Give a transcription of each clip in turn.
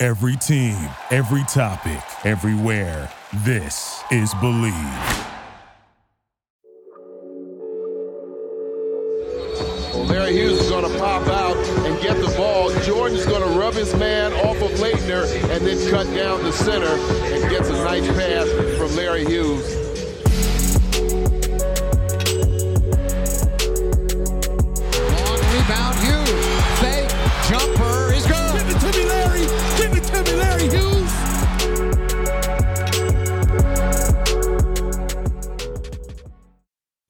Every team, every topic, everywhere. This is Bleav. Well, Larry Hughes is going to pop out and get the ball. Jordan's going to rub his man off of Laettner and then cut down the center and gets a nice pass from Larry Hughes. To me, Larry. Give it to me, Larry Hughes.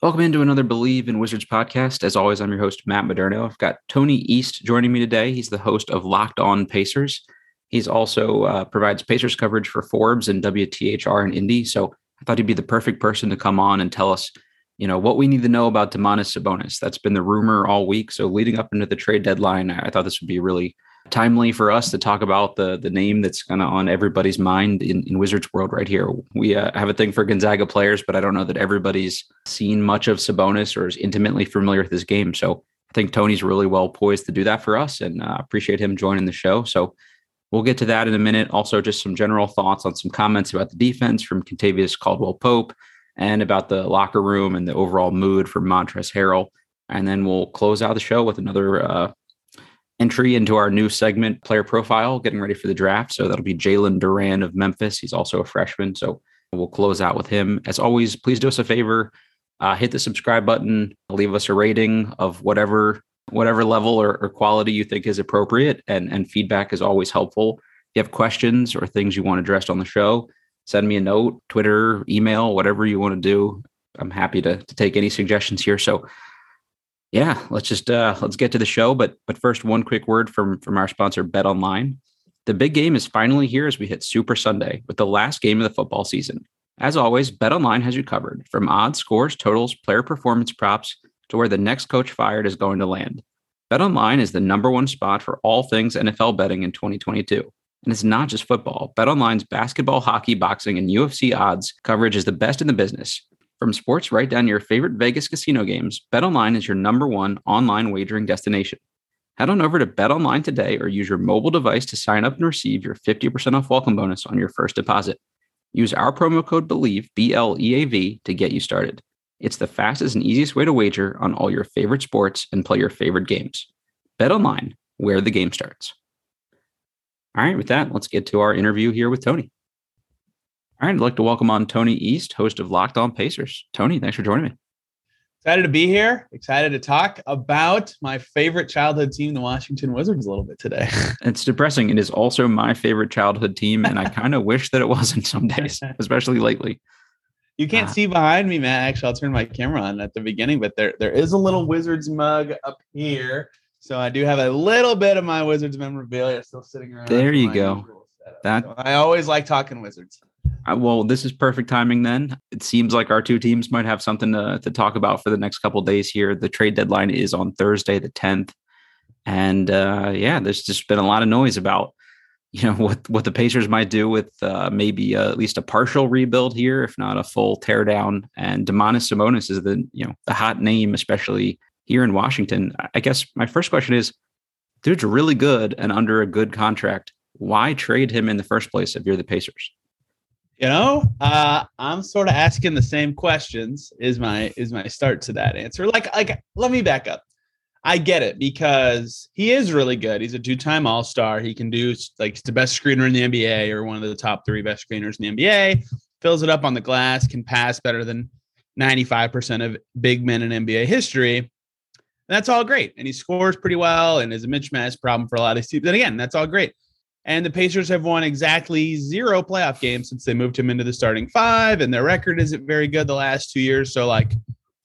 Welcome into another Bleav in Wizards podcast. As always, I'm your host, Matt Moderno. I've got Tony East joining me today. He's the host of Locked On Pacers. He's also uh, provides Pacers coverage for Forbes and WTHR and Indy. So I thought he'd be the perfect person to come on and tell us, you know, what we need to know about Domantas Sabonis. That's been the rumor all week. So leading up into the trade deadline, I thought this would be a really timely for us to talk about the the name that's kind of on everybody's mind in, in Wizards world right here. We uh, have a thing for Gonzaga players, but I don't know that everybody's seen much of Sabonis or is intimately familiar with his game. So I think Tony's really well poised to do that for us, and uh, appreciate him joining the show. So we'll get to that in a minute. Also, just some general thoughts on some comments about the defense from Kentavious Caldwell Pope, and about the locker room and the overall mood for Montrezl Harrell. And then we'll close out the show with another uh, entry into our new segment, player profile, getting ready for the draft. So that'll be Jalen Duren of Memphis. He's also a freshman. So we'll close out with him. As always, please do us a favor, uh, hit the subscribe button, leave us a rating of whatever whatever level or, or quality you think is appropriate. And, and feedback is always helpful. If you have questions or things you want addressed on the show, send me a note, Twitter, email, whatever you want to do. I'm happy to, to take any suggestions here. So yeah, let's just uh, let's get to the show. But but first, one quick word from from our sponsor, Bet Online. The big game is finally here as we hit Super Sunday with the last game of the football season. As always, Bet Online has you covered from odds, scores, totals, player performance props to where the next coach fired is going to land. Bet Online is the number one spot for all things NFL betting in 2022. And it's not just football. Bet Online's basketball, hockey, boxing, and UFC odds coverage is the best in the business. From sports right down to your favorite Vegas casino games, BetOnline is your number one online wagering destination. Head on over to BetOnline today or use your mobile device to sign up and receive your 50% off welcome bonus on your first deposit. Use our promo code BLEAV, B L E A V, to get you started. It's the fastest and easiest way to wager on all your favorite sports and play your favorite games. BetOnline, where the game starts. All right, with that, let's get to our interview here with Tony. All right, I'd like to welcome on Tony East, host of Locked On Pacers. Tony, thanks for joining me. Excited to be here. Excited to talk about my favorite childhood team, the Washington Wizards, a little bit today. It's depressing. It is also my favorite childhood team, and I kind of wish that it wasn't some days, especially lately. You can't uh, see behind me, Matt. Actually, I'll turn my camera on at the beginning, but there there is a little Wizards mug up here. So I do have a little bit of my Wizards memorabilia still sitting around. There you go. That so I always like talking Wizards. Well, this is perfect timing then. It seems like our two teams might have something to, to talk about for the next couple days here. The trade deadline is on Thursday, the 10th. And uh, yeah, there's just been a lot of noise about, you know, what, what the Pacers might do with uh, maybe uh, at least a partial rebuild here, if not a full teardown. And Domantas Sabonis is the, you know, the hot name, especially here in Washington. I guess my first question is, dude's really good and under a good contract. Why trade him in the first place if you're the Pacers? You know, uh, I'm sort of asking the same questions. Is my is my start to that answer? Like, like, let me back up. I get it because he is really good. He's a two-time All-Star. He can do like the best screener in the NBA or one of the top three best screeners in the NBA. Fills it up on the glass, can pass better than 95% of big men in NBA history. And that's all great. And he scores pretty well and is a mismatch problem for a lot of teams. And again, that's all great. And the Pacers have won exactly zero playoff games since they moved him into the starting five, and their record isn't very good the last two years. So, like,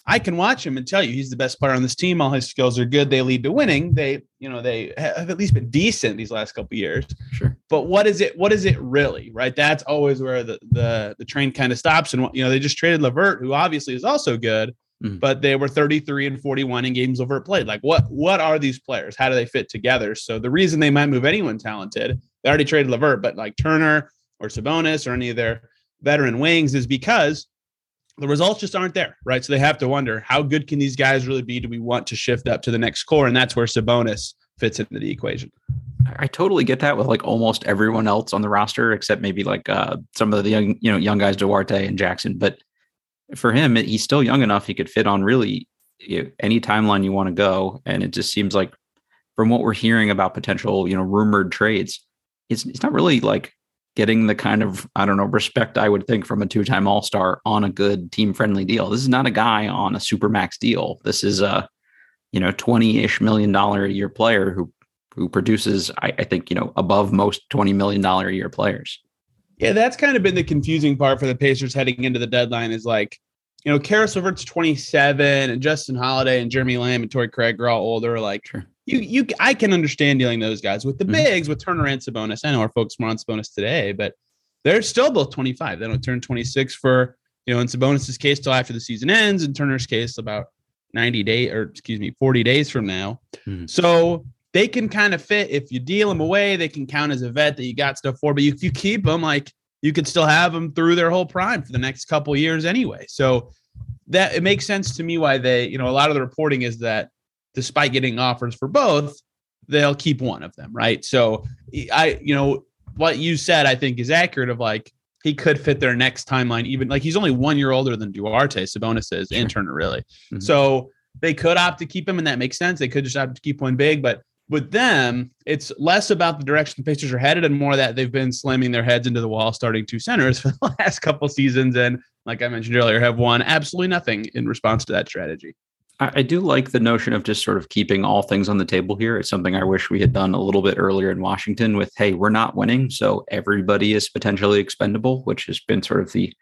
I can watch him and tell you he's the best player on this team. All his skills are good. They lead to winning. They, you know, they have at least been decent these last couple years. Sure. But what is it? What is it really? Right. That's always where the the the train kind of stops. And you know, they just traded LeVert, who obviously is also good, Mhm. but they were 33 and 41 in games LeVert played. Like, what what are these players? How do they fit together? So the reason they might move anyone talented, they already traded LeVert, but like Turner or Sabonis or any of their veteran wings is because the results just aren't there, right? So they have to wonder how good can these guys really be? Do we want to shift up to the next core? And that's where Sabonis fits into the equation. I- I totally get that with like almost everyone else on the roster, except maybe like uh, some of the young, you know, young guys, Duarte and Jackson. But for him, he's still young enough; he could fit on really you know, any timeline you want to go. And it just seems like, from what we're hearing about potential, you know, rumored trades, it's it's not really like getting the kind of I don't know respect I would think from a two-time All-Star on a good team-friendly deal. This is not a guy on a supermax deal. This is a you know twenty-ish million dollar a year player who who produces, I, I think, you know, above most $20 million a year players. Yeah, that's kind of been the confusing part for the Pacers heading into the deadline is like, you know, Caris LeVert's 27 and Justin Holiday and Jeremy Lamb and Torrey Craig are all older. Like Sure. You, you, I can understand dealing those guys with the Mhm. bigs with Turner and Sabonis. I know our folks more on Sabonis today, but they're still both 25. They don't turn 26 for, you know, in Sabonis's case till after the season ends, in Turner's case about 90 days or excuse me, 40 days from now. Mhm. So they can kind of fit if you deal them away, they can count as a vet that you got stuff for. But if you keep them, like you could still have them through their whole prime for the next couple years anyway. So that it makes sense to me why they, you know, a lot of the reporting is that despite getting offers for both, they'll keep one of them, right? So I, you know, what you said I think is accurate of like he could fit their next timeline, even like he's only one year older than Duarte, Sabonis is, and Turner really. Mhm. So they could opt to keep him, and that makes sense. They could just opt to keep one big, but with them, it's less about the direction the Pacers are headed and more that they've been slamming their heads into the wall, starting two centers for the last couple seasons, and like I mentioned earlier, have won absolutely nothing in response to that strategy. I, I do like the notion of just sort of keeping all things on the table here. It's something I wish we had done a little bit earlier in Washington with, hey, we're not winning. So everybody is potentially expendable, which has been sort of the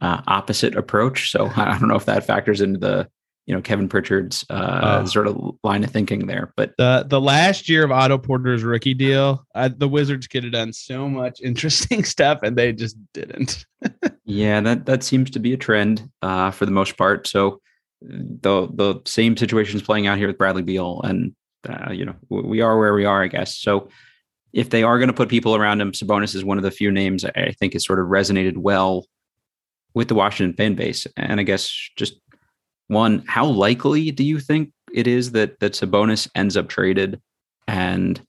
uh, opposite approach. So I don't know if that factors into the, you know, Kevin Pritchard's uh, Oh. sort of line of thinking there. But The the last year of Otto Porter's rookie deal, uh, the Wizards could have done so much interesting stuff, and they just didn't. Yeah, that that seems to be a trend uh, for the most part. So the the same situation is playing out here with Bradley Beal, and uh, you know we are where we are, I guess. So if they are going to put people around him, Sabonis is one of the few names I I think has sort of resonated well with the Washington fan base. And I guess just one, how likely do you think it is that that Sabonis ends up traded, and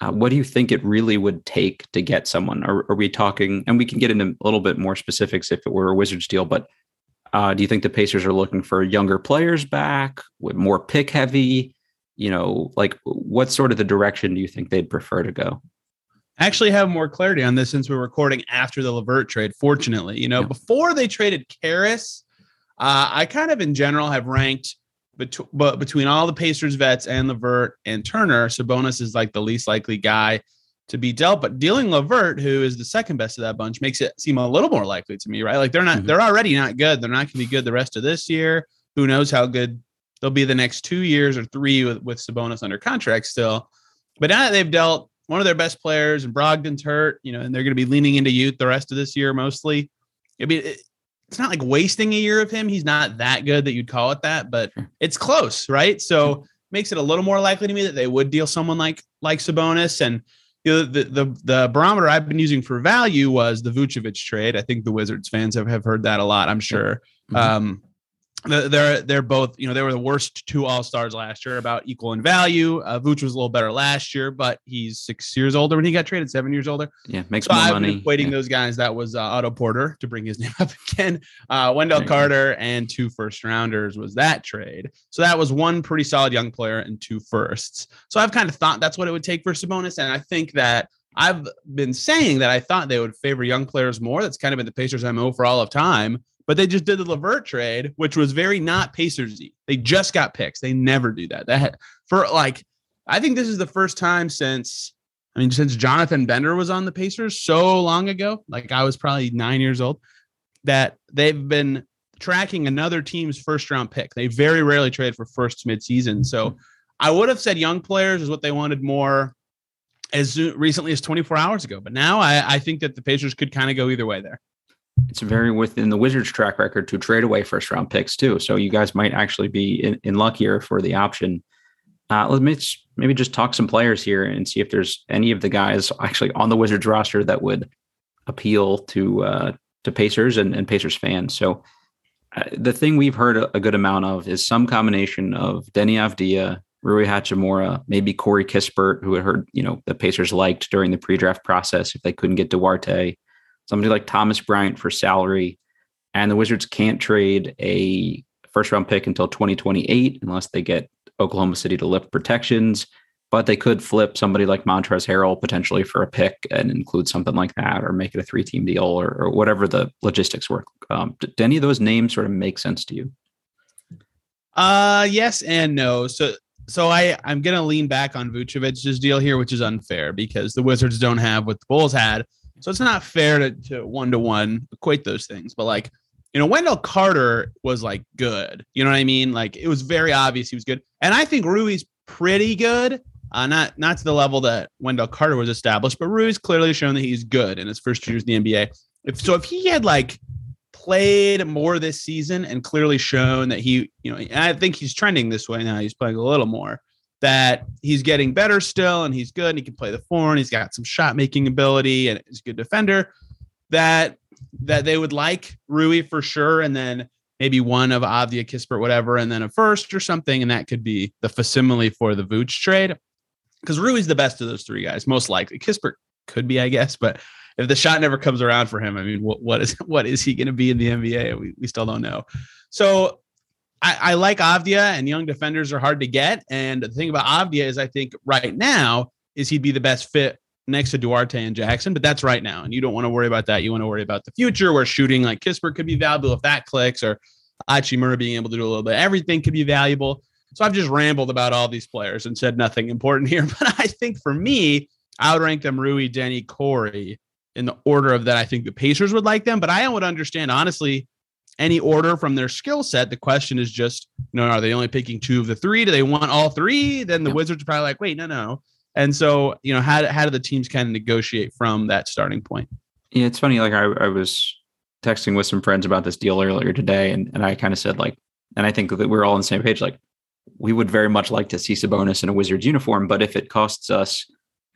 uh, what do you think it really would take to get someone? Are, are we talking, and we can get into a little bit more specifics if it were a Wizards deal, but uh, do you think the Pacers are looking for younger players back with more pick heavy? You know, like what sort of the direction do you think they'd prefer to go? I actually have more clarity on this since we're recording after the Levert trade. Fortunately, you know, Yeah. before they traded Caris, uh, I kind of in general have ranked bet- but between all the Pacers vets and Levert and Turner, Sabonis is like the least likely guy to be dealt. But dealing LeVert, who is the second best of that bunch, makes it seem a little more likely to me, right? Like they're not, Mhm. they're already not good. They're not going to be good the rest of this year. Who knows how good they'll be the next two years or three with, with Sabonis under contract still. But now that they've dealt one of their best players and Brogdon's hurt, you know, and they're going to be leaning into youth the rest of this year mostly. I mean, it, it's not like wasting a year of him. He's not that good that you'd call it that, but it's close, right? So makes it a little more likely to me that they would deal someone like like Sabonis. And you know, the the the barometer I've been using for value was the Vucevic trade. I think the Wizards fans have, have heard that a lot. I'm sure. Mhm. Um, they're they're both you know they were the worst two all stars last year about equal in value. Uh, Vooch was a little better last year, but he's six years older when he got traded, seven years older. Yeah, makes So more I've money. been equating Yeah. those guys. That was uh, Otto Porter to bring his name up again. Uh, Wendell. Carter and two first rounders was that trade. So that was one pretty solid young player and two firsts. So I've kind of thought that's what it would take for Sabonis, and I think that I've been saying that I thought they would favor young players more. That's kind of been the Pacers' mo for all of time. But they just did the Levert trade, which was very not Pacersy. They just got picks. They never do that. That for like, I think this is the first time since I mean, since Jonathan Bender was on the Pacers so long ago, like I was probably nine years old, that they've been tracking another team's first round pick. They very rarely trade for first midseason. So I would have said young players is what they wanted more as recently as 24 hours ago. But now I, I think that the Pacers could kind of go either way there. It's very within the Wizards' track record to trade away first round picks too. So you guys might actually be in, in luckier for the option. Uh, let me maybe just talk some players here and see if there's any of the guys actually on the Wizards roster that would appeal to uh, to Pacers and, and Pacers fans. So uh, the thing we've heard a, a, good amount of is some combination of Deni Avdija, Rui Hachimura, maybe Corey Kispert, who had heard you know the Pacers liked during the pre-draft process if they couldn't get Duarte, somebody like Thomas Bryant for salary, and the Wizards can't trade a first round pick until 2028 unless they get Oklahoma City to lift protections but they could flip somebody like Montrezl Harrell potentially for a pick and include something like that, or make it a three-team deal, or, or whatever the logistics work. Um, do, do any of those names sort of make sense to you? Uh, yes and no. So, so I I'm gonna lean back on Vucevic's deal here, which is unfair because the Wizards don't have what the Bulls had, so it's not fair to to one to one equate those things. But like, you know, Wendell Carter was like good. You know what I mean? Like it was very obvious he was good, and I think Rui's pretty good uh, not not to the level that Wendell Carter was established, but Rui's clearly shown that he's good in his first years in the NBA. If so, if he had like played more this season and clearly shown that he, you know, I think he's trending this way now. He's playing a little more. That he's getting better still, and he's good. And he can play the four, and he's got some shot making ability, and he's a good defender. That that they would like Rui for sure, and then maybe one of Avdija, Kispert, whatever, and then a first or something, and that could be the facsimile for the Vooch trade because Rui's the best of those three guys, most likely. Kispert could be, I guess, but if the shot never comes around for him, I mean, what, what is what is he going to be in the NBA? We, we still don't know. So I, I like Avdija, and young defenders are hard to get. And the thing about Avdija is, I think right now is he'd be the best fit next to Duarte and Jackson, but that's right now, and you don't want to worry about that. You want to worry about the future, where shooting like Kispert could be valuable if that clicks, or Hachimura being able to do a little bit. Everything could be valuable. So I've just rambled about all these players and said nothing important here. But I think for me, I would rank them Rui, Deni, Corey in the order of that I think the Pacers would like them. But I would understand, honestly, any order from their skill set. The question is just, you know, are they only picking two of the three? Do they want all three? Then the Wizards are probably like, wait, no, no. And so, you know, how, how do the teams kind of negotiate from that starting point? Yeah, it's funny. Like I, I was texting with some friends about this deal earlier today, and, and I kind of said, like, and I think that we're all on the same page. Like, we would very much like to see Sabonis in a Wizards uniform, but if it costs us,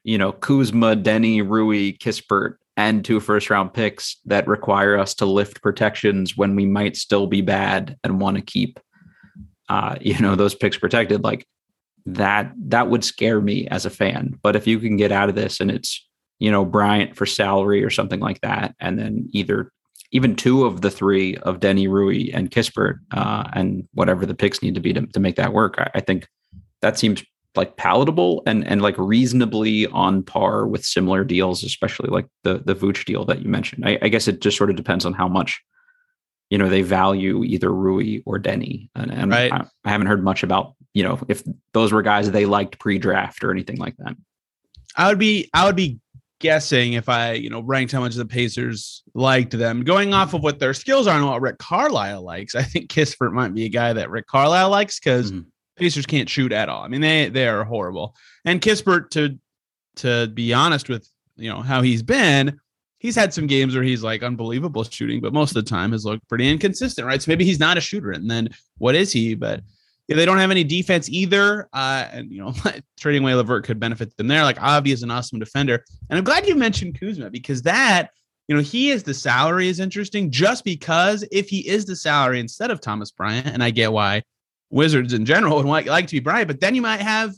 you know, Kuzma, Deni, Rui, Kispert, and two first round picks that require us to lift protections when we might still be bad and want to keep, uh, you know, those picks protected, like that, that would scare me as a fan. But if you can get out of this and it's, you know, Bryant for salary or something like that, and then either even two of the three of Deni Rui, and Kispert, uh, and whatever the picks need to be to, to make that work. I, I, think that seems like palatable and and like reasonably on par with similar deals, especially like the the Vooch deal that you mentioned. I, I guess it just sort of depends on how much you know they value either Rui or Deni, and, and right. I, I haven't heard much about you know if those were guys they liked pre-draft or anything like that. I would be I would be guessing if I, you know, ranked how much the Pacers liked them. Going off of what their skills are and what Rick Carlisle likes, I think Kispert might be a guy that Rick Carlisle likes because mm-hmm. Pacers can't shoot at all. I mean, they they are horrible. And Kispert, to to be honest with you know how he's been, he's had some games where he's like unbelievable shooting, but most of the time has looked pretty inconsistent, right? So maybe he's not a shooter. And then what is he? But yeah, they don't have any defense either. Uh, and you know, trading away LeVert could benefit them there. Like Avi is an awesome defender, and I'm glad you mentioned Kuzma because that you know he is the salary is interesting just because if he is the salary instead of Thomas Bryant, and I get why Wizards in general would like, like to be Bryant, but then you might have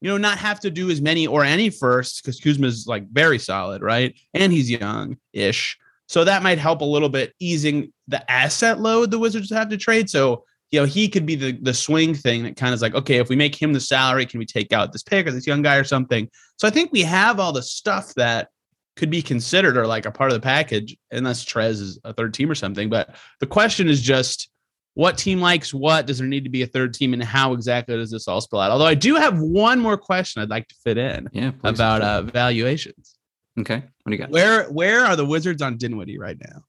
you know not have to do as many or any firsts because Kuzma is like very solid, right? And he's young ish. So that might help a little bit easing the asset load the Wizards have to trade. So you know, he could be the the swing thing that kind of is like, okay, if we make him the salary, can we take out this pick or this young guy or something? So I think we have all the stuff that could be considered or like a part of the package, unless Trez is a third team or something. But the question is just what team likes what? Does there need to be a third team, and how exactly does this all spill out? Although I do have one more question I'd like to fit in yeah, about uh, valuations. Okay, what do you got? Where where are the Wizards on Dinwiddie right now?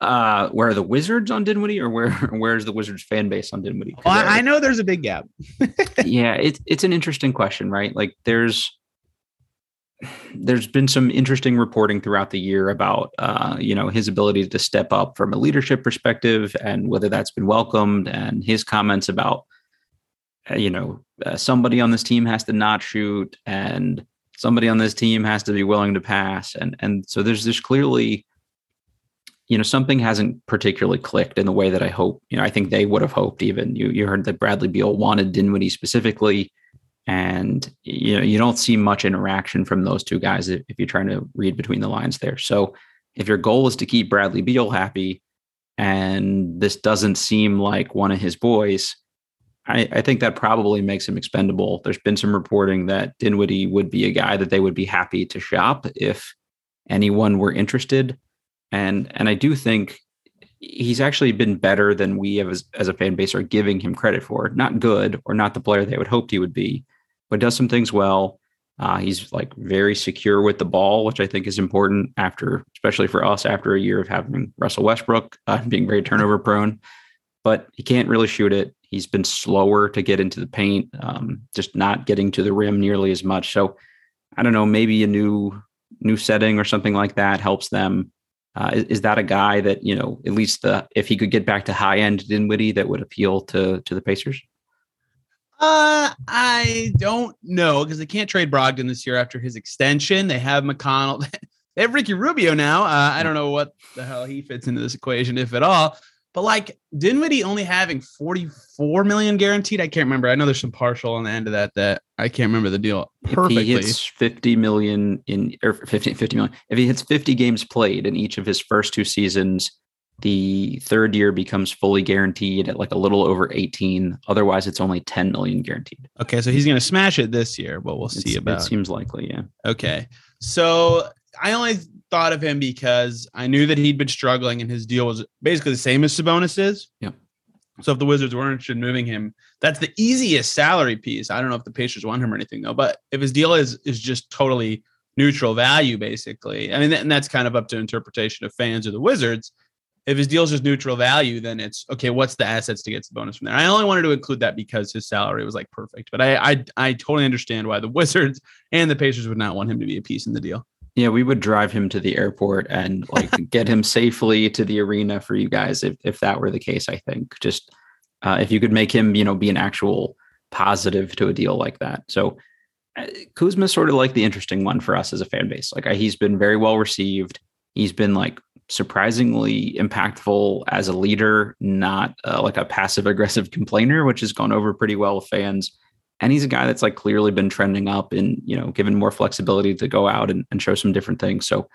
Uh, where are the Wizards on Dinwiddie, or where where's the Wizards fan base on Dinwiddie? Well, I- I, I know there's a big gap. yeah, it's it's an interesting question, right? Like there's there's been some interesting reporting throughout the year about uh, you know his ability to step up from a leadership perspective and whether that's been welcomed and his comments about uh, you know uh, somebody on this team has to not shoot and somebody on this team has to be willing to pass. And and so there's there's clearly you know something hasn't particularly clicked in the way that I hope you know I think they would have hoped even. You you heard that Bradley Beal wanted Dinwiddie specifically and you know you don't see much interaction from those two guys if, if you're trying to read between the lines there so if your goal is to keep Bradley Beal happy and this doesn't seem like one of his boys I, I think that probably makes him expendable. There's been some reporting that Dinwiddie would be a guy that they would be happy to shop if anyone were interested. And and I do think he's actually been better than we as, as a fan base are giving him credit for. Not good or not the player they would hoped he would be, but does some things well. Uh, he's like very secure with the ball, which I think is important after, especially for us, after a year of having Russell Westbrook uh, being very turnover prone. But he can't really shoot it. He's been slower to get into the paint, um, just not getting to the rim nearly as much. So I don't know, maybe a new new setting or something like that helps them. Uh, is, is, that a guy that you know at least the if he could get back to high end Dinwiddie that would appeal to to the Pacers? Uh, I don't know because they can't trade Brogdon this year after his extension. They have McConnell. they have Ricky Rubio now. Uh, I don't know what the hell he fits into this equation, if at all. But like Dinwiddie only having 44 million guaranteed. I can't remember. I know there's some partial on the end of that that I can't remember the deal perfectly. If he hits 50 million in or 50, 50 million, if he hits 50 games played in each of his first two seasons, the third year becomes fully guaranteed at like a little over 18. Otherwise, it's only 10 million guaranteed. Okay, so he's gonna smash it this year, but we'll see It's- about It seems likely, yeah. Okay. So I only thought of him because I knew that he'd been struggling and his deal was basically the same as Sabonis's. yeah So if the Wizards weren't interested in moving him, that's the easiest salary piece. I don't know if the Pacers want him or anything though, but if his deal is is just totally neutral value, basically, I mean, and that's kind of up to interpretation of fans or the Wizards. If his deal is just neutral value, then it's okay. What's the assets to get the bonus from there? I only wanted to include that because his salary was like perfect, but I I, I totally understand why the Wizards and the Pacers would not want him to be a piece in the deal. Yeah, we would drive him to the airport and like get him safely to the arena for you guys if if that were the case. I think just uh, if you could make him, you know, be an actual positive to a deal like that. So uh, Kuzma's sort of like the interesting one for us as a fan base. Like he's been very well received. He's been like surprisingly impactful as a leader, not uh, like a passive aggressive complainer, which has gone over pretty well with fans. And he's a guy that's like clearly been trending up and you know given more flexibility to go out and, and show some different things. So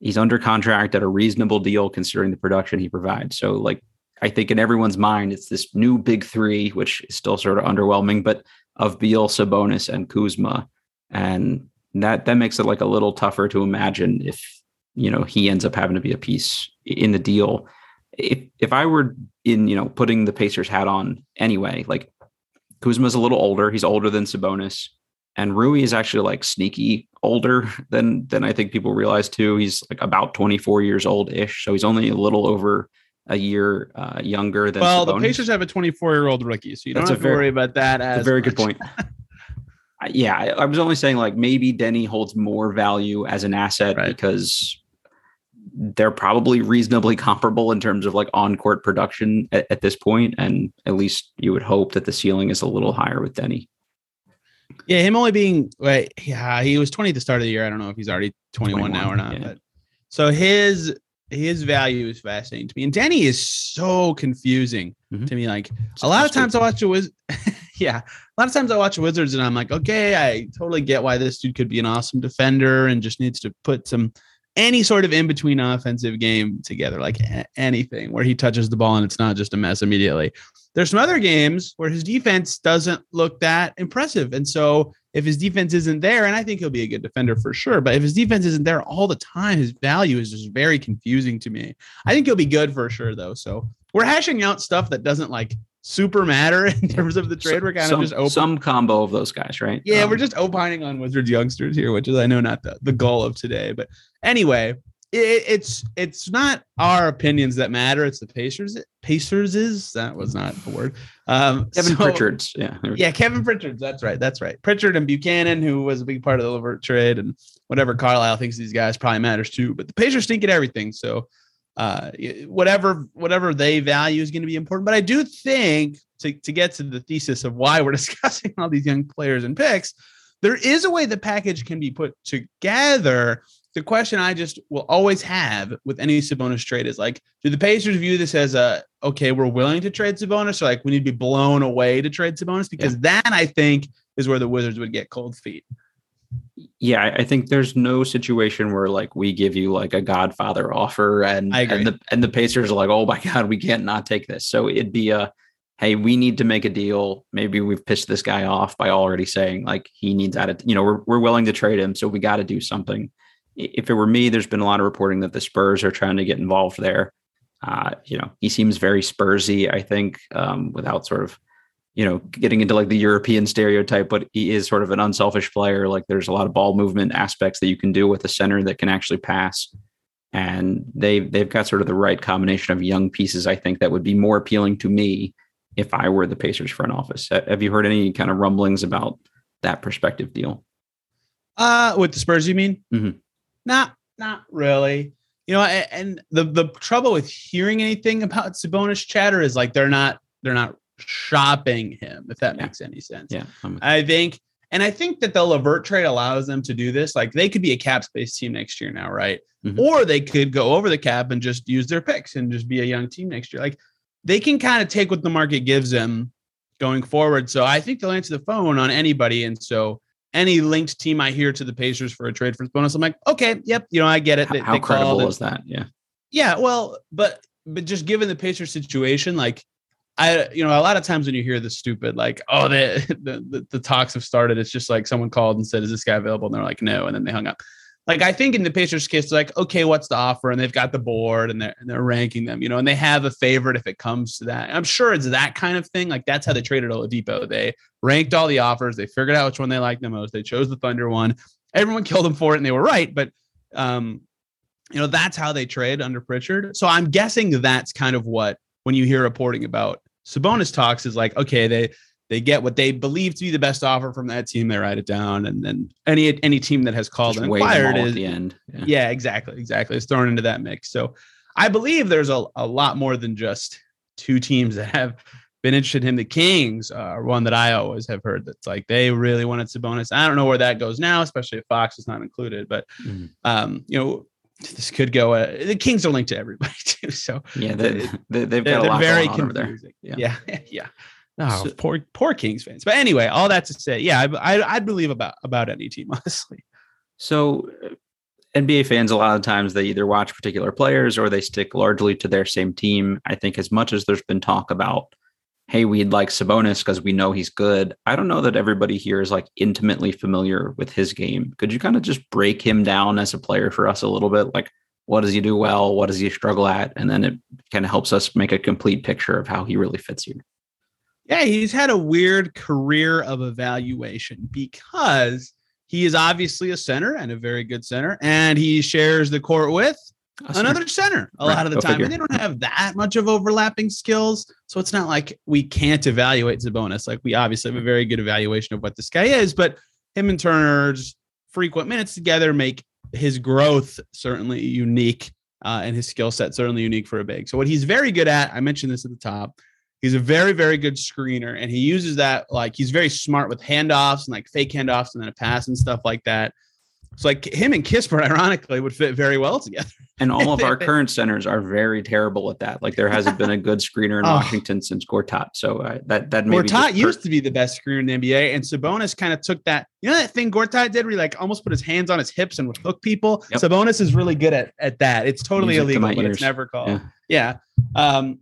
he's under contract at a reasonable deal considering the production he provides. So like i think in everyone's mind it's this new big three which is still sort of underwhelming but of Beal, Sabonis, and Kuzma. And that that makes it like a little tougher to imagine if you know he ends up having to be a piece in the deal if if i were in you know putting the pacers hat on anyway like Kuzma's a little older. He's older than Sabonis. And Rui is actually like sneaky older than than I think people realize too. He's like about 24 years old ish. So he's only a little over a year uh, younger than Well, Sabonis. the Pacers have a 24 year old rookie, so you don't That's a have to very- worry about that. As a very good point. Yeah, I, I was only saying like maybe Deni holds more value as an asset Right. because they're probably reasonably comparable in terms of like on court production at, at this point, and at least you would hope that the ceiling is a little higher with Deni. Yeah, him only being wait, yeah, he was 20 at the start of the year. I don't know if he's already 21, now or not. yeah. But so his his value is fascinating to me. And Deni is so confusing Mhm. to me. Like a lot of times I watch a Wiz yeah, a lot of times I watch Wizards and I'm like, okay, I totally get why this dude could be an awesome defender and just needs to put some any sort of in between offensive game together, like anything where he touches the ball and it's not just a mess immediately. There's some other games where his defense doesn't look that impressive. And so if his defense isn't there, and I think he'll be a good defender for sure, but if his defense isn't there all the time, his value is just very confusing to me. I think he'll be good for sure, though. So we're hashing out stuff that doesn't like super matter in terms of the trade. We're kind some, of just open. some combo of those guys, right? Yeah, Um, we're just opining on Wizards youngsters here, which is I know not the, the goal of today. But anyway, it, it's it's not our opinions that matter. It's the Pacers. Pacers is that was not the word. Um, Kevin so- Pritchard's. Yeah. Yeah, Kevin Pritchard. That's right. That's right. Pritchard and Buchanan, who was a big part of the Levert trade, and whatever Carlisle thinks these guys probably matters too. But the Pacers stink at everything. So uh, whatever whatever they value is going to be important. But I do think to, to get to the thesis of why we're discussing all these young players and picks, there is a way the package can be put together. The question I just will always have with any Sabonis trade is like, do the Pacers view this as a okay, we're willing to trade Sabonis, or like we need to be blown away to trade Sabonis? Because that I think is where the Wizards would get cold feet. Yeah, I- think there's no situation where like we give you like a Godfather offer and and the and the Pacers are like, oh my God, we can't not take this. So it'd be a hey, we need to make a deal. Maybe we've pissed this guy off by already saying like he needs out of you know, we're we're willing to trade him, so we got to do something. If it were me, there's been a lot of reporting that the Spurs are trying to get involved there. Uh, you know, he seems very Spursy, I think, um, without sort of you know, getting into like the European stereotype, but he is sort of an unselfish player. Like there's a lot of ball movement aspects that you can do with a center that can actually pass. And they they've got sort of the right combination of young pieces, I think, that would be more appealing to me if I were the Pacers front office. Have you heard any kind of rumblings about that perspective deal? Uh, with the Spurs, you mean? Mhm. Not, not really. You know, and the the trouble with hearing anything about Sabonis chatter is like they're not they're not shopping him. If that Yeah. makes any sense. Yeah. I'm- I think, and I think that the Levert trade allows them to do this. Like they could be a cap space team next year now, right? Mhm. Or they could go over the cap and just use their picks and just be a young team next year. Like they can kind of take what the market gives them going forward. So I think they'll answer the phone on anybody. And so any linked team I hear to the Pacers for a trade for bonus, I'm like, okay, yep, you know, I get it. They- how they credible is that? Yeah. Yeah, well, but but just given the Pacers situation, like I, you know, a lot of times when you hear the stupid, like, oh, the, the the talks have started, it's just like someone called and said, "Is this guy available?" And they're like, "No," and then they hung up. Like I think in the Pacers case, like, okay, what's the offer? And they've got the board and they're and they're ranking them, you know, and they have a favorite if it comes to that. I'm sure it's that kind of thing. Like that's how they traded Oladipo. They ranked all the offers, they figured out which one they liked the most. They chose the Thunder one. Everyone killed them for it, and they were right. But um, you know, that's how they trade under Pritchard. So I'm guessing that's kind of what when you hear reporting about Sabonis talks is like, okay, they they get what they believe to be the best offer from that team, they write it down, and then any any team that has called Just and weigh them inquired at is the end. Yeah. yeah, exactly, exactly. It's thrown into that mix. So I believe there's a, a lot more than just two teams that have been interested in him. The Kings are one that I always have heard that's like they really wanted Sabonis. I don't know where that goes now, especially if Fox is not included. But Mhm. um, you know, this could go. Uh, the Kings are linked to everybody too, so Yeah. They, they, they've they're, got a lot very going on over there. Yeah. Yeah, yeah. Oh, So- poor poor Kings fans. But anyway, all that to say, yeah, I, I I'd believe about about any team honestly. So uh, NBA fans a lot of times they either watch particular players or they stick largely to their same team. I think as much as there's been talk about, hey, we'd like Sabonis because we know he's good. I don't know that everybody here is like intimately familiar with his game. Could you kind of just break him down as a player for us a little bit? Like, what does he do well? What does he struggle at? And then it kind of helps us make a complete picture of how he really fits here. Yeah, he's had a weird career of evaluation because he is obviously a center and a very good center, and he shares the court with another center a Right, lot of the time. figure. And they don't have that much of overlapping skills. So it's not like we can't evaluate Sabonis. Like we obviously have a very good evaluation of what this guy is, but him and Turner's frequent minutes together make his growth certainly unique uh, and his skill set certainly unique for a big. So what he's very good at, I mentioned this at the top, he's a very, very good screener and he uses that like he's very smart with handoffs and like fake handoffs and then a pass and stuff like that. So like him and Kispert, ironically, would fit very well together. And all of our current centers are very terrible at that. Like there hasn't been a good screener in Oh. Washington since Gortat. So uh, that that maybe Gortat just used to be the best screener in the NBA, and Sabonis kind of took that. You know that thing Gortat did, where he like almost put his hands on his hips and would hook people. Yep. Sabonis is really good at at that. It's totally Music illegal, my but ears. it's never called. Yeah. Yeah. Um,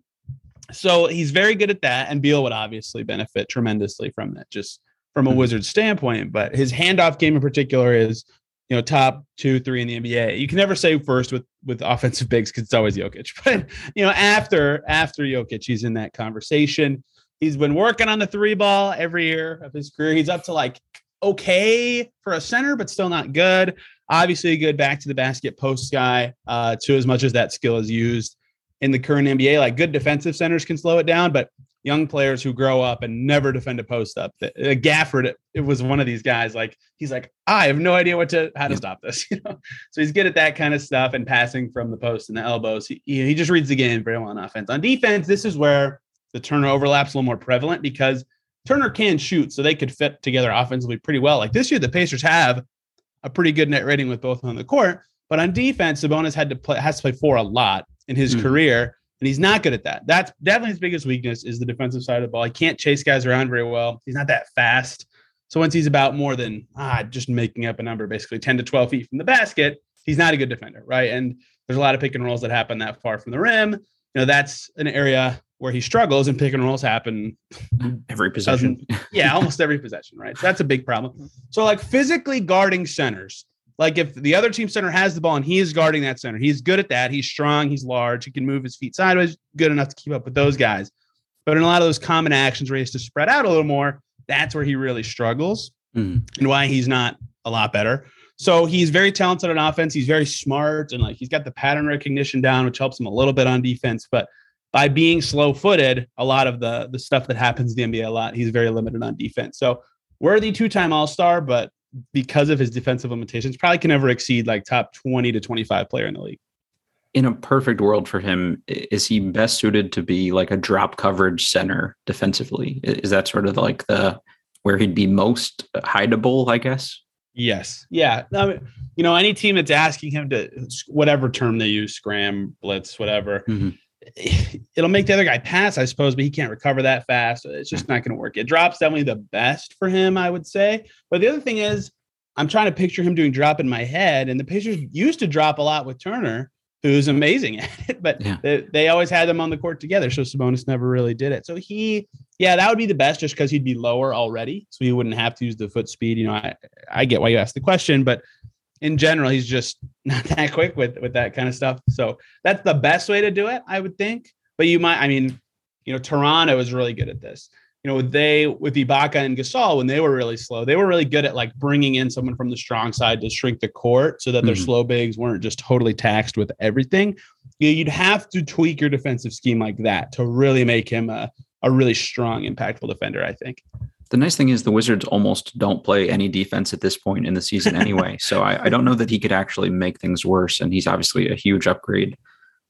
so he's very good at that, and Beal would obviously benefit tremendously from that, just from a Mhm. Wizard standpoint. But his handoff game in particular is, you know, top two, three in the NBA. You can never say first with with offensive bigs because it's always Jokic. But you know, after after Jokic, he's in that conversation. He's been working on the three ball every year of his career. He's up to like okay for a center, but still not good. Obviously, a good back to the basket post guy. Uh, to as much as that skill is used in the current NBA, like good defensive centers can slow it down, but young players who grow up and never defend a post up. Uh, Gafford, it was one of these guys. Like he's like, I have no idea what to how to stop this. You know, so he's good at that kind of stuff and passing from the post and the elbows. He, he just reads the game very well on offense. On defense, this is where the Turner overlap's a little more prevalent because Turner can shoot, so they could fit together offensively pretty well. Like this year, the Pacers have a pretty good net rating with both on the court, but on defense, Sabonis had to play has to play four a lot in his mm. career and he's not good at that. That's definitely his biggest weakness is the defensive side of the ball. He can't chase guys around very well. He's not that fast. So once he's about more than ah, just making up a number, basically 10 to 12 feet from the basket, he's not a good defender, right? And there's a lot of pick and rolls that happen that far from the rim. You know, that's an area where he struggles and pick and rolls happen every possession. yeah, almost every possession, right? So that's a big problem. So like physically guarding centers, like if the other team center has the ball and he is guarding that center, he's good at that. He's strong, he's large, he can move his feet sideways, good enough to keep up with those guys. But in a lot of those common actions where he has to spread out a little more, that's where he really struggles mm. and why he's not a lot better. So he's very talented on offense. He's very smart and like he's got the pattern recognition down, which helps him a little bit on defense. But by being slow footed, a lot of the the stuff that happens in the NBA a lot, he's very limited on defense. So worthy two time All Star, but because of his defensive limitations, probably can never exceed like top 20 to 25 player in the league. In a perfect world for him, is he best suited to be like a drop coverage center defensively? Is that sort of like the where he'd be most hideable, I guess? Yes. Yeah. I mean, you know, any team that's asking him to whatever term they use, scram, blitz, whatever, mm-hmm. it'll make the other guy pass, I suppose, but he can't recover that fast. It's just not going to work. It drops definitely the best for him, I would say. But the other thing is, I'm trying to picture him doing drop in my head, and the Pacers used to drop a lot with Turner, who's amazing at it, but yeah. they, they, always had them on the court together. So Sabonis never really did it. So he, yeah, that would be the best just because he'd be lower already. So he wouldn't have to use the foot speed. You know, I, I get why you asked the question, but in general, he's just not that quick with with that kind of stuff. So that's the best way to do it, I would think. But you might, I mean, you know, Toronto is really good at this. You know, they with Ibaka and Gasol when they were really slow, they were really good at like bringing in someone from the strong side to shrink the court so that their mm-hmm. slow bigs weren't just totally taxed with everything. You'd have to tweak your defensive scheme like that to really make him a, a really strong, impactful defender. I think. The nice thing is the Wizards almost don't play any defense at this point in the season anyway. so I, I, don't know that he could actually make things worse. And he's obviously a huge upgrade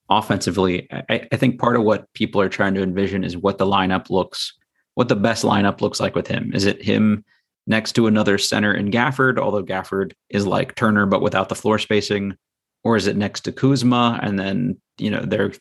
offensively. I, I think part of what people are trying to envision is what the lineup looks, what the best lineup looks like with him. Is it him next to another center in Gafford, although Gafford is like Turner but without the floor spacing, or is it next to Kuzma and then you know they're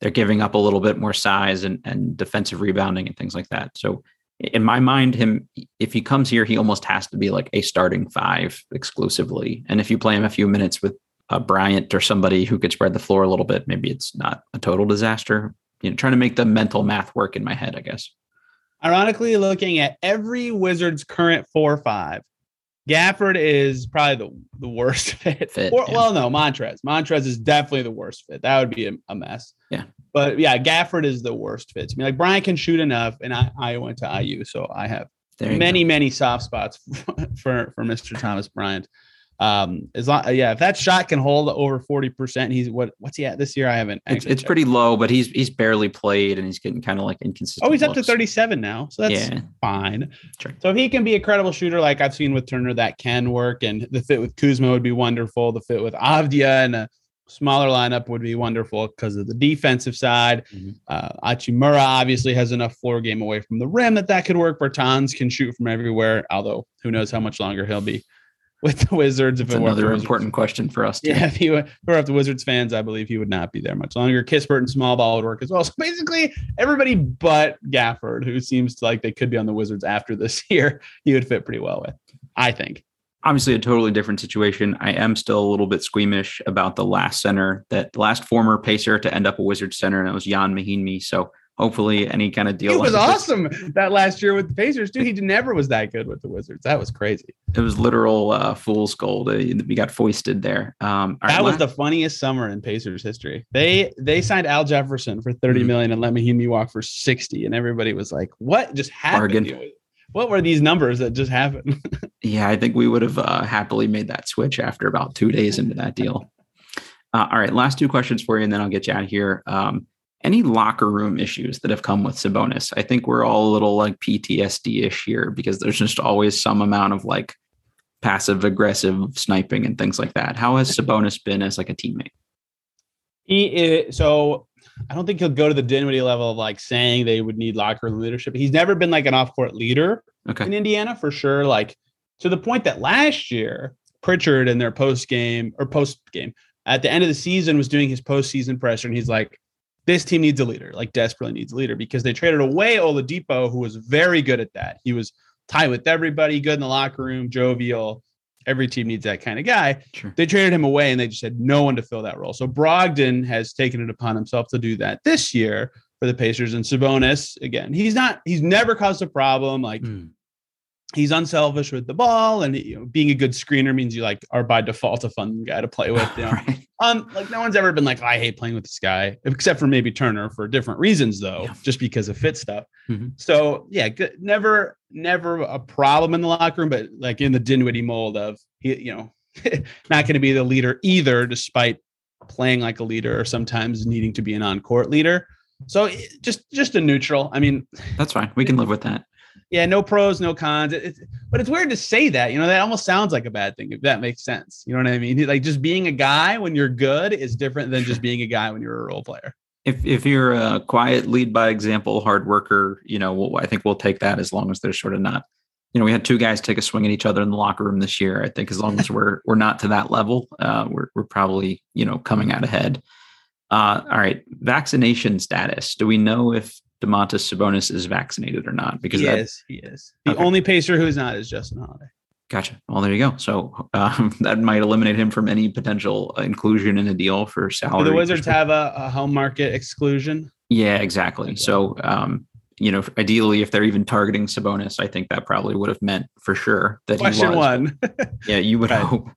they're giving up a little bit more size and, and defensive rebounding and things like that. So in my mind, him if he comes here, he almost has to be like a starting five exclusively. And if you play him a few minutes with a Bryant or somebody who could spread the floor a little bit, maybe it's not a total disaster. You know, trying to make the mental math work in my head, I guess. Ironically, looking at every Wizards current four five, Gafford is probably the, the worst fit. fit or, yeah. Well, no, Montrez. Montrez is definitely the worst fit. That would be a, a mess. But yeah, Gafford is the worst fit. I mean, like Bryant can shoot enough, and I, I went to IU, so I have many, go. many soft spots for for Mr. Thomas Bryant. Um, as long, yeah, if that shot can hold over 40%, he's what, what's he at this year? I haven't, it's, it's pretty low, but he's, he's barely played and he's getting kind of like inconsistent. Oh, he's looks. up to 37 now. So that's yeah. fine. Sure. So if he can be a credible shooter, like I've seen with Turner, that can work. And the fit with Kuzma would be wonderful. The fit with Avdija and a smaller lineup would be wonderful because of the defensive side. Mm-hmm. Uh, Hachimura obviously has enough floor game away from the rim that that could work. Bertans can shoot from everywhere, although who knows how much longer he'll be with the Wizards. If That's it another important question for us. Too. Yeah, if he were, if the Wizards fans, I believe he would not be there much longer. Kispert and small ball would work as well. So basically, everybody but Gafford, who seems like they could be on the Wizards after this year, he would fit pretty well with. I think. Obviously, a totally different situation. I am still a little bit squeamish about the last center, that last former Pacer to end up a Wizard center, and it was Ian Mahinmi. So hopefully any kind of deal. He was awesome that last year with the Pacers, dude. He never was that good with the Wizards. That was crazy. It was literal uh, fool's gold. We got foisted there. Um, that right, was the funniest summer in Pacers history. They they signed Al Jefferson for thirty mm-hmm. million and let Mahinmi walk for sixty, and everybody was like, "What just happened?" what were these numbers that just happened? yeah, I think we would have uh, happily made that switch after about two days into that deal. Uh, all right, last two questions for you, and then I'll get you out of here. Um, any locker room issues that have come with Sabonis? I think we're all a little like PTSD ish here because there's just always some amount of like passive aggressive sniping and things like that. How has Sabonis been as like a teammate? He is, so I don't think he'll go to the Dinwiddie level of like saying they would need locker room leadership. He's never been like an off court leader okay. in Indiana for sure. Like to the point that last year Pritchard in their post game or post game at the end of the season was doing his postseason pressure, and he's like, "This team needs a leader, like desperately needs a leader," because they traded away Oladipo, who was very good at that. He was tight with everybody, good in the locker room, jovial. Every team needs that kind of guy. Sure. They traded him away, and they just had no one to fill that role. So Brogdon has taken it upon himself to do that this year for the Pacers. And Sabonis, again, he's not, he's never caused a problem. Like Mm. He's unselfish with the ball, and you know, being a good screener means you like are by default a fun guy to play with. You know? Right. Um, like no one's ever been like, I hate playing with this guy, except for maybe Turner for different reasons, though, Yeah. just because of fit stuff. Mhm. So yeah, good, never, never a problem in the locker room, but like in the Dinwiddie mold of he, you know, not going to be the leader either, despite playing like a leader or sometimes needing to be an on-court leader. So just, just a neutral. I mean, That's fine. We can live with that. Yeah, no pros, no cons. It's but it's weird to say that. You know, that almost sounds like a bad thing. If that makes sense, you know what I mean? Like just being a guy when you're good is different than just being a guy when you're a role player. If if you're a quiet, lead by example, hard worker, you know, we'll, I think we'll take that as long as there's sort of not. You know, we had two guys take a swing at each other in the locker room this year. I think as long as we're we're not to that level, uh, we're we're probably you know coming out ahead. Uh, all right, vaccination status. Do we know if Domantas Sabonis is vaccinated or not? Because he that, is. He is. The Okay. only pacer who's not is Justin Holiday. Gotcha. Well, there you go. So um, that might eliminate him from any potential inclusion in a deal for salary. Do the Wizards have a, a home market exclusion? Yeah, exactly. So, um, you know, ideally, if they're even targeting Sabonis, I think that probably would have meant for sure that Question he was. one. Yeah, you would Right. hope.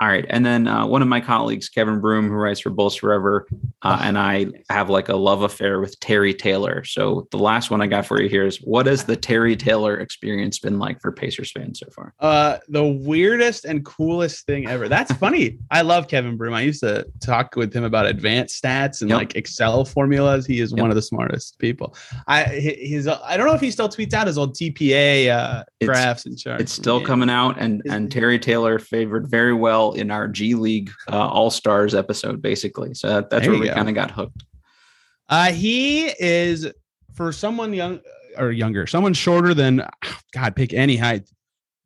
All right, and then uh, one of my colleagues, Kevin Broom, who writes for Bulls Forever, uh, Oh, and I have like a love affair with Terry Taylor. So the last one I got for you here is: what has the Terry Taylor experience been like for Pacers fans so far? Uh, the weirdest and coolest thing ever. That's funny. I love Kevin Broom. I used to talk with him about advanced stats and Yep. like Excel formulas. He is Yep. one of the smartest people. I he- his I don't know if he still tweets out his old PPA uh, graphs and charts. It's still Yeah. coming out, and and Terry Taylor favored very well in our G League uh, All Stars episode, basically. So that, that's There where we kind of got hooked. Uh, he is for someone young or younger, someone shorter than God, pick any height.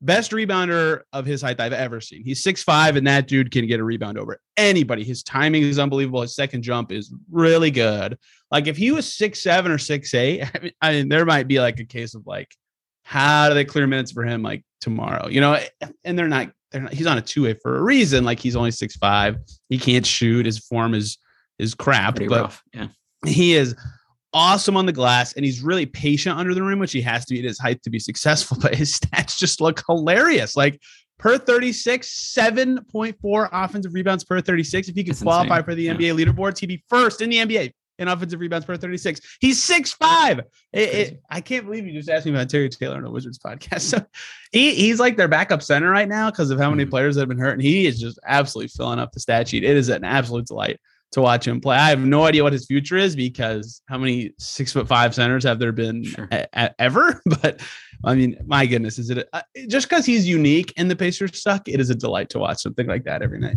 Best rebounder of his height I've ever seen. He's six five, and that dude can get a rebound over anybody. His timing is unbelievable. His second jump is really good. Like if he was six seven or six eight, I mean, I mean, there might be like a case of like, how do they clear minutes for him like tomorrow? You know, and they're not. Not. He's on a two way for a reason. Like he's only six five. He can't shoot. His form is is crap. Pretty but rough. Yeah. he is awesome on the glass and he's really patient under the rim, which he has to be at his height to be successful. But his stats just look hilarious. Like per 36, 7.4 offensive rebounds per 36. If he could That's qualify insane. for the Yeah. NBA leaderboards, he'd be first in the NBA in offensive rebounds per 36. He's 6'5. It, it. I can't believe you just asked me about Terry Taylor on a Wizards podcast. So he, he's like their backup center right now because of how many Mhm. players that have been hurt. And he is just absolutely filling up the stat sheet. It is an absolute delight to watch him play. I have no idea what his future is because how many six foot five centers have there been Sure. a- a- ever? But I mean, my goodness, is it uh, just because he's unique and the Pacers suck? It is a delight to watch something like that every night.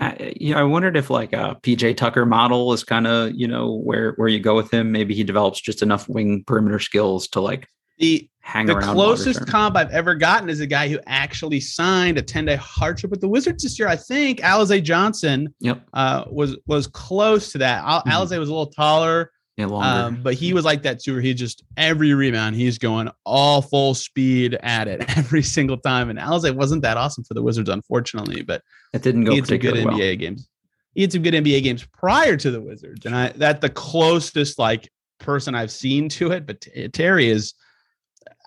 I, yeah, I wondered if like a PJ Tucker model is kind of you know where where you go with him. Maybe he develops just enough wing perimeter skills to like The hang the around. closest longer term. comp I've ever gotten is a guy who actually signed a 10 day hardship with the Wizards this year. I think Alize Johnson Yep. uh, was was close to that. Al- Mhm. Alize was a little taller, Yeah, longer. Um, but he was like that too, where he just every rebound, he's going all full speed at it every single time. And Alize wasn't that awesome for the Wizards, unfortunately, but it didn't go he had some good well. NBA games. He had some good NBA games prior to the Wizards, and I that the closest like person I've seen to it. But T- Terry is,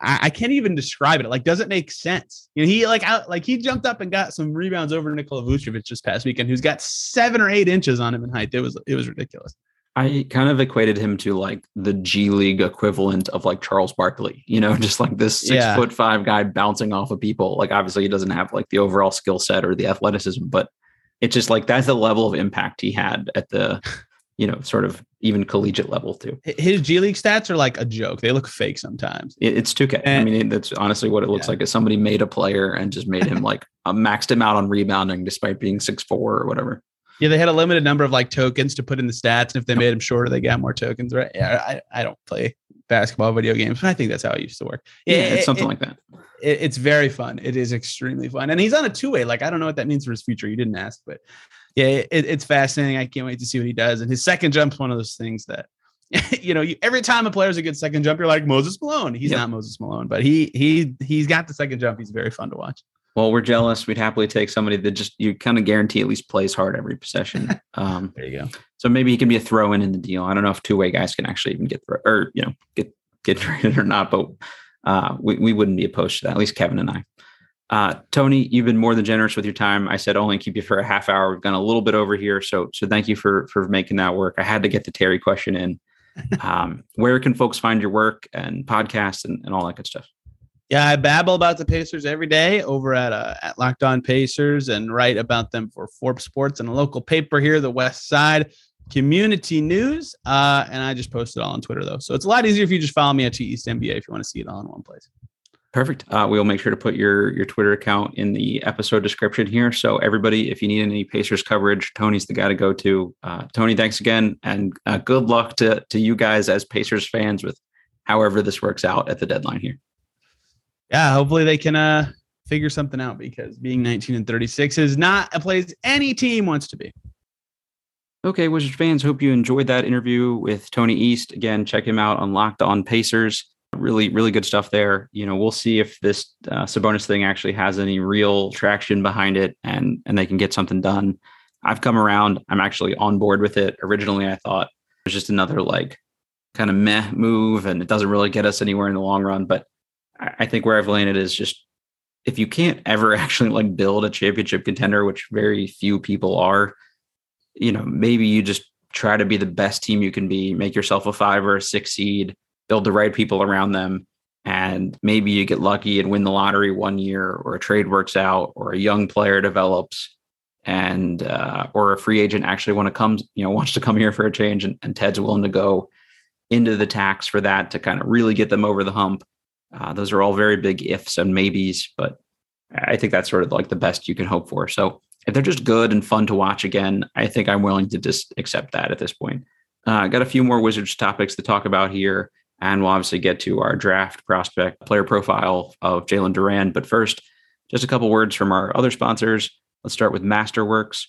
I, I can't even describe it. It, Like, does it make sense. You know, he like out like he jumped up and got some rebounds over Nikola Vucevic this past weekend, who's got seven or eight inches on him in height. It was it was ridiculous. I kind of equated him to like the G League equivalent of like Charles Barkley, you know, just like this six Yeah. foot five guy bouncing off of people. Like obviously he doesn't have like the overall skill set or the athleticism, but it's just like that's the level of impact he had at the, you know, sort of even collegiate level too. His G League stats are like a joke. They look fake sometimes. It- It's 2K. I And- mean, that's honestly what it looks Yeah. like. Is somebody made a player and just made him like uh, maxed him out on rebounding despite being six four or whatever. Yeah, they had a limited number of like tokens to put in the stats, and if they made them shorter, they got more tokens. Right? Yeah, I, I don't play basketball video games, but I think that's how it used to work. Yeah, It- it's something it- like that. it, it's very fun. It is extremely fun, and he's on a two way. Like I don't know what that means for his future. You didn't ask, but yeah, it, it's fascinating. I can't wait to see what he does. And his second jump's one of those things that you know. You, every time a player's a good second jump, you're like Moses Malone. He's Yep. not Moses Malone, but he he he's got the second jump. He's very fun to watch. Well, we're jealous. We'd happily take somebody that just you kind of guarantee at least plays hard every possession. Um, There you go. so maybe he can be a throw in in the deal. I don't know if two way guys can actually even get through or you know get get traded or not, but uh, we we wouldn't be opposed to that. At least Kevin and I. Uh, Tony, you've been more than generous with your time. I said only keep you for a half hour. We've gone a little bit over here, so so thank you for for making that work. I had to get the Terry question in. Um, where can folks find your work and podcasts and, and all that good stuff? Yeah, I babble about the Pacers every day over at uh, at Locked On Pacers and write about them for Forbes Sports and a local paper here, the West Side Community News. Uh, and I just post it all on Twitter though, so it's a lot easier if you just follow me at T East NBA if you want to see it all in one place. Perfect. Uh, we'll make sure to put your your Twitter account in the episode description here. So everybody, if you need any Pacers coverage, Tony's the guy to go to. Uh, Tony, thanks again, and uh, good luck to to you guys as Pacers fans with however this works out at the deadline here. Yeah, hopefully they can uh figure something out because being 19 and 36 is not a place any team wants to be. Okay, Wizards fans, hope you enjoyed that interview with Tony East. Again, check him out on Locked On Pacers. Really, really good stuff there. You know, we'll see if this uh, Sabonis thing actually has any real traction behind it, and and they can get something done. I've come around. I'm actually on board with it. Originally, I thought it was just another like kind of meh move, and it doesn't really get us anywhere in the long run. But I, think where I've landed is just if you can't ever actually like build a championship contender, which very few people are, you know, maybe you just try to be the best team you can be, make yourself a five or a six seed, build the right people around them. And maybe you get lucky and win the lottery one year, or a trade works out, or a young player develops, and uh, or a free agent actually want to come, you know, wants to come here for a change, and, and Ted's willing to go into the tax for that to kind of really get them over the hump. Uh, those are all very big ifs and maybes, but I think that's sort of like the best you can hope for. So if they're just good and fun to watch again, I think I'm willing to just accept that at this point. Uh, got a few more Wizards topics to talk about here, and we'll obviously get to our draft prospect player profile of Jalen Duren. But first, just a couple words from our other sponsors. Let's start with Masterworks.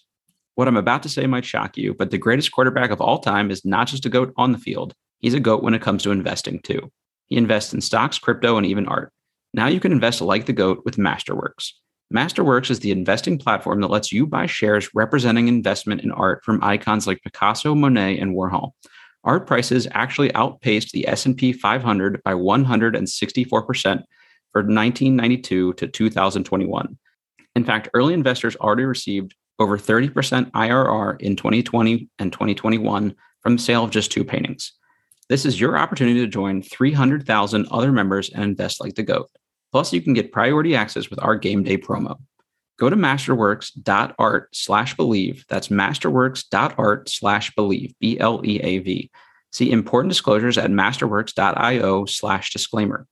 What I'm about to say might shock you, but the greatest quarterback of all time is not just a GOAT on the field. He's a GOAT when it comes to investing, too. He invests in stocks, crypto, and even art. Now you can invest like the GOAT with Masterworks. Masterworks is the investing platform that lets you buy shares representing investment in art from icons like Picasso, Monet, and Warhol. Art prices actually outpaced the S&P 500 by 164% for 1992 to 2021. In fact, early investors already received over 30% IRR in 2020 and 2021 from the sale of just two paintings. This is your opportunity to join 300,000 other members and invest like the GOAT. Plus, you can get priority access with our game day promo. Go to masterworks.art slash bleav. That's masterworks.art slash bleav, B L E A V. See important disclosures at masterworks.io slash disclaimer.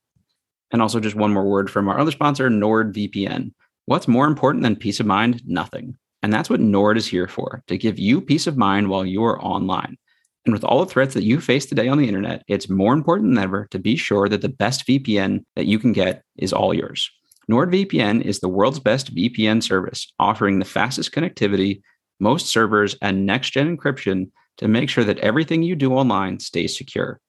And also, just one more word from our other sponsor, NordVPN. What's more important than peace of mind? Nothing. And that's what Nord is here for to give you peace of mind while you're online. And with all the threats that you face today on the internet, it's more important than ever to be sure that the best VPN that you can get is all yours. NordVPN is the world's best VPN service, offering the fastest connectivity, most servers, and next gen encryption to make sure that everything you do online stays secure.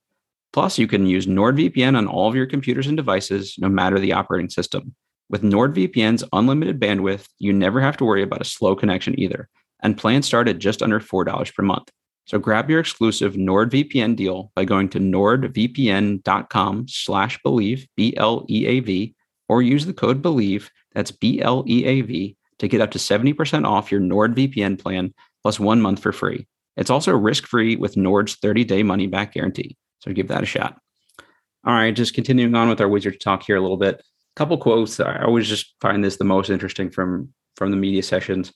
Plus, you can use NordVPN on all of your computers and devices, no matter the operating system. With NordVPN's unlimited bandwidth, you never have to worry about a slow connection either, and plans start at just under $4 per month. So grab your exclusive NordVPN deal by going to nordvpn.com slash bleav, B-L-E-A-V, or use the code BLEAV, that's B-L-E-A-V, to get up to 70% off your NordVPN plan plus one month for free. It's also risk free with Nord's 30 day money back guarantee. So give that a shot. All right, just continuing on with our wizard talk here a little bit. A couple quotes. I always just find this the most interesting from from the media sessions.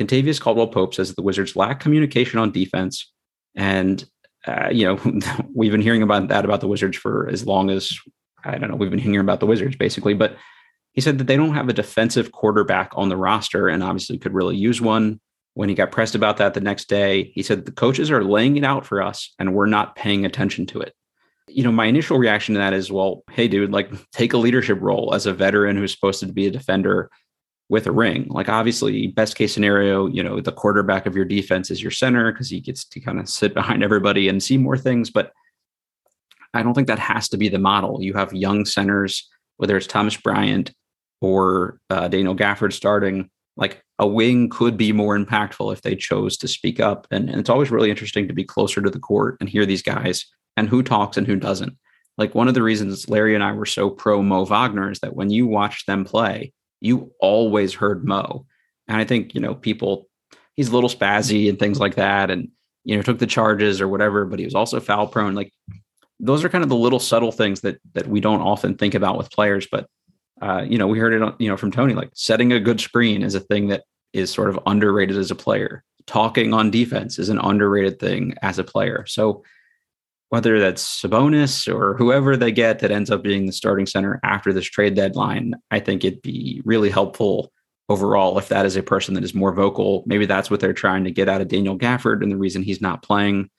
Kentavious Caldwell Pope says the Wizards lack communication on defense, and uh, you know we've been hearing about that about the Wizards for as long as I don't know. We've been hearing about the Wizards basically, but he said that they don't have a defensive quarterback on the roster, and obviously could really use one. When he got pressed about that the next day, he said the coaches are laying it out for us, and we're not paying attention to it you know, my initial reaction to that is, well, hey, dude, like take a leadership role as a veteran who's supposed to be a defender with a ring. Like, obviously, best case scenario, you know, the quarterback of your defense is your center because he gets to kind of sit behind everybody and see more things. But I don't think that has to be the model. You have young centers, whether it's Thomas Bryant or uh, Daniel Gafford starting. Like a wing could be more impactful if they chose to speak up. And, and it's always really interesting to be closer to the court and hear these guys and who talks and who doesn't. Like one of the reasons Larry and I were so pro Mo Wagner is that when you watch them play, you always heard Mo. And I think, you know, people, he's a little spazzy and things like that. And, you know, took the charges or whatever, but he was also foul prone. Like those are kind of the little subtle things that that we don't often think about with players. But uh, you know, we heard it, you know, from Tony, like setting a good screen is a thing that is sort of underrated as a player. Talking on defense is an underrated thing as a player. So whether that's Sabonis or whoever they get that ends up being the starting center after this trade deadline, I think it'd be really helpful overall if that is a person that is more vocal. Maybe that's what they're trying to get out of Daniel Gafford and the reason he's not playing.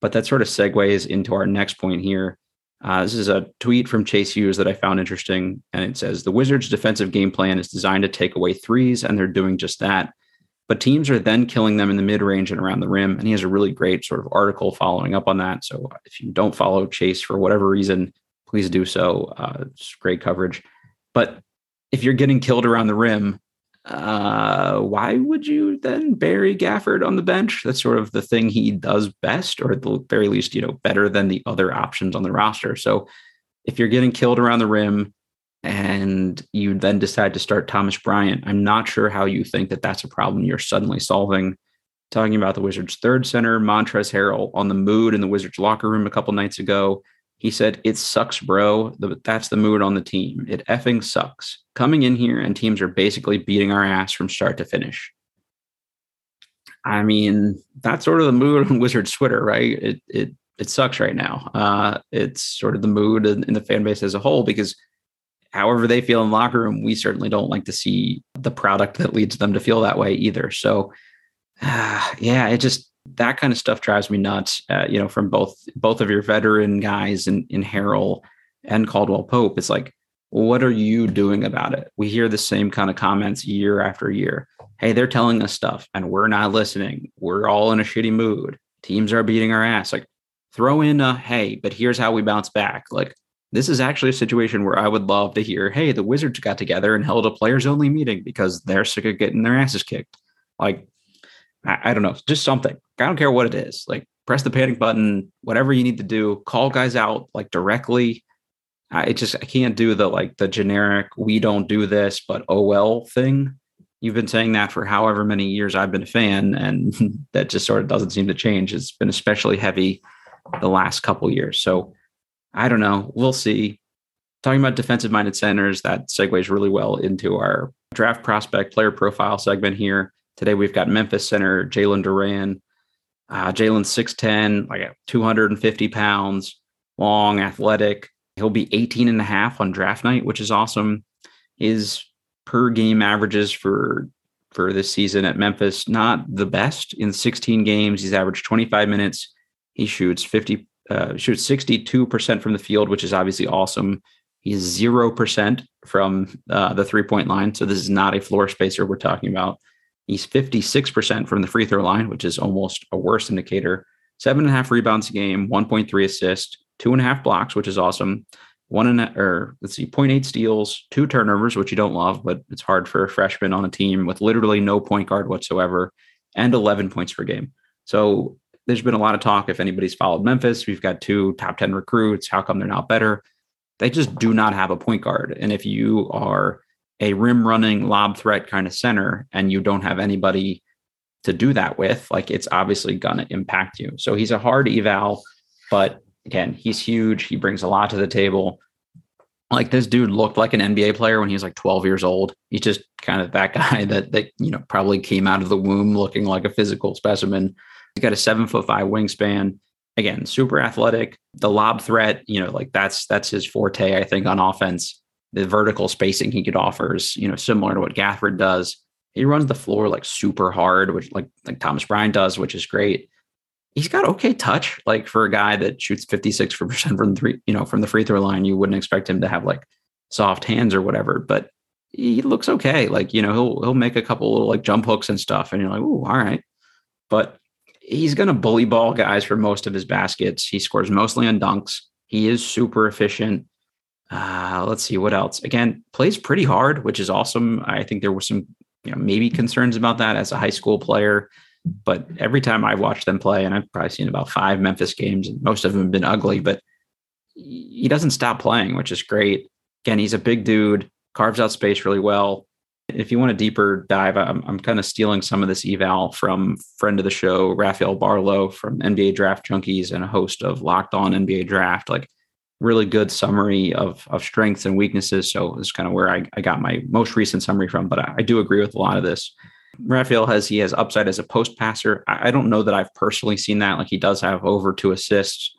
But that sort of segues into our next point here. Uh, this is a tweet from Chase Hughes that I found interesting. And it says The Wizards' defensive game plan is designed to take away threes, and they're doing just that but teams are then killing them in the mid range and around the rim. And he has a really great sort of article following up on that. So if you don't follow Chase for whatever reason, please do so. Uh, it's great coverage. But if you're getting killed around the rim, uh, why would you then bury Gafford on the bench? That's sort of the thing he does best, or at the very least, you know, better than the other options on the roster. So if you're getting killed around the rim, and you then decide to start Thomas Bryant. I'm not sure how you think that that's a problem you're suddenly solving. Talking about the Wizards' third center, Montrezl Harrell, on the mood in the Wizards' locker room a couple nights ago. He said, It sucks, bro. That's the mood on the team. It effing sucks. Coming in here and teams are basically beating our ass from start to finish. I mean, that's sort of the mood on Wizards Twitter, right? It it it sucks right now. Uh, it's sort of the mood in, in the fan base as a whole because however they feel in the locker room, we certainly don't like to see the product that leads them to feel that way either. So, uh, yeah, it just that kind of stuff drives me nuts. Uh, you know, from both both of your veteran guys in in Harrell and Caldwell Pope, it's like, what are you doing about it? We hear the same kind of comments year after year. Hey, they're telling us stuff and we're not listening. We're all in a shitty mood. Teams are beating our ass. Like, throw in a hey, but here's how we bounce back. Like, this is actually a situation where I would love to hear, hey, the Wizards got together and held a players only meeting because they're sick of getting their asses kicked. Like, I, I, don't know, just something. I don't care what it is. Like, press the panic button, whatever you need to do, call guys out like directly. I just I can't do the like the generic we don't do this, but oh well thing. You've been saying that for however many years I've been a fan, and that just sort of doesn't seem to change. It's been especially heavy the last couple years. So I don't know. We'll see. Talking about defensive minded centers, that segues really well into our draft prospect player profile segment here. Today we've got Memphis center Jalen Duren. Uh, Jalen's 6'10, like 250 pounds, long, athletic. He'll be 18 and a half on draft night, which is awesome. His per game averages for for this season at Memphis, not the best. In 16 games, he's averaged 25 minutes. He shoots 50 uh, shoots 62% from the field, which is obviously awesome. He's 0% from uh, the three point line. So this is not a floor spacer we're talking about. He's 56% from the free throw line, which is almost a worse indicator. Seven and a half rebounds a game, 1.3 assists, two and a half blocks, which is awesome. One and a, or let's see, 0.8 steals, two turnovers, which you don't love, but it's hard for a freshman on a team with literally no point guard whatsoever, and 11 points per game. So there's been a lot of talk if anybody's followed Memphis. We've got two top 10 recruits. How come they're not better? They just do not have a point guard. And if you are a rim running lob threat kind of center and you don't have anybody to do that with, like it's obviously going to impact you. So he's a hard eval, but again, he's huge. He brings a lot to the table. Like this dude looked like an NBA player when he was like 12 years old. He's just kind of that guy that that you know probably came out of the womb looking like a physical specimen. He's got a seven foot five wingspan. Again, super athletic. The lob threat, you know, like that's that's his forte, I think, on offense. The vertical spacing he could offers, you know, similar to what Gafford does. He runs the floor like super hard, which like like Thomas Bryant does, which is great he's got okay touch. Like for a guy that shoots 56% from three, you know, from the free throw line, you wouldn't expect him to have like soft hands or whatever, but he looks okay. Like, you know, he'll he'll make a couple little like jump hooks and stuff. And you're like, oh, all right. But he's gonna bully ball guys for most of his baskets. He scores mostly on dunks. He is super efficient. Uh, let's see what else. Again, plays pretty hard, which is awesome. I think there were some, you know, maybe concerns about that as a high school player. But every time I've watched them play, and I've probably seen about five Memphis games, and most of them have been ugly, but he doesn't stop playing, which is great. Again, he's a big dude, carves out space really well. If you want a deeper dive, I'm, I'm kind of stealing some of this eval from friend of the show, Rafael Barlowe from NBA Draft Junkies and a host of Locked On NBA Draft. Like, really good summary of of strengths and weaknesses. So it's kind of where I, I got my most recent summary from. But I, I do agree with a lot of this. Raphael has he has upside as a post passer. I, I, don't know that I've personally seen that. Like he does have over two assists,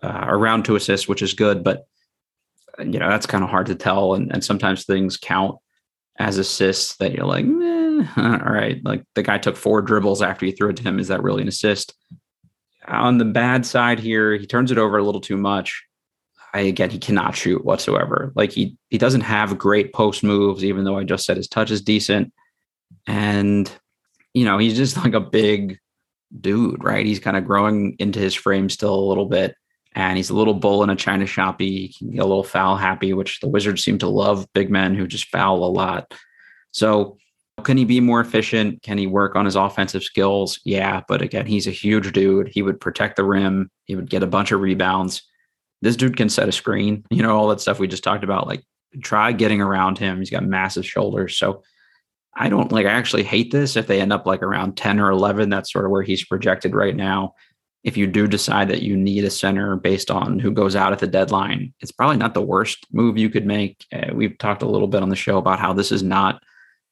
uh, around two assists, which is good, but you know that's kind of hard to tell. And and sometimes things count as assists that you're like, all right, like the guy took four dribbles after you threw it to him. Is that really an assist? On the bad side here, he turns it over a little too much. I again, he cannot shoot whatsoever. Like he he doesn't have great post moves, even though I just said his touch is decent and, you know, he's just like a big dude, right? He's kind of growing into his frame still a little bit. And he's a little bull in a china shoppy. He can get a little foul happy, which the Wizards seem to love big men who just foul a lot. So, can he be more efficient? Can he work on his offensive skills? Yeah, but again, he's a huge dude. He would protect the rim. He would get a bunch of rebounds. This dude can set a screen. You know all that stuff we just talked about. Like, try getting around him. He's got massive shoulders. So I don't like, I actually hate this if they end up like around 10 or 11. That's sort of where he's projected right now. If you do decide that you need a center based on who goes out at the deadline, it's probably not the worst move you could make. Uh, we've talked a little bit on the show about how this is not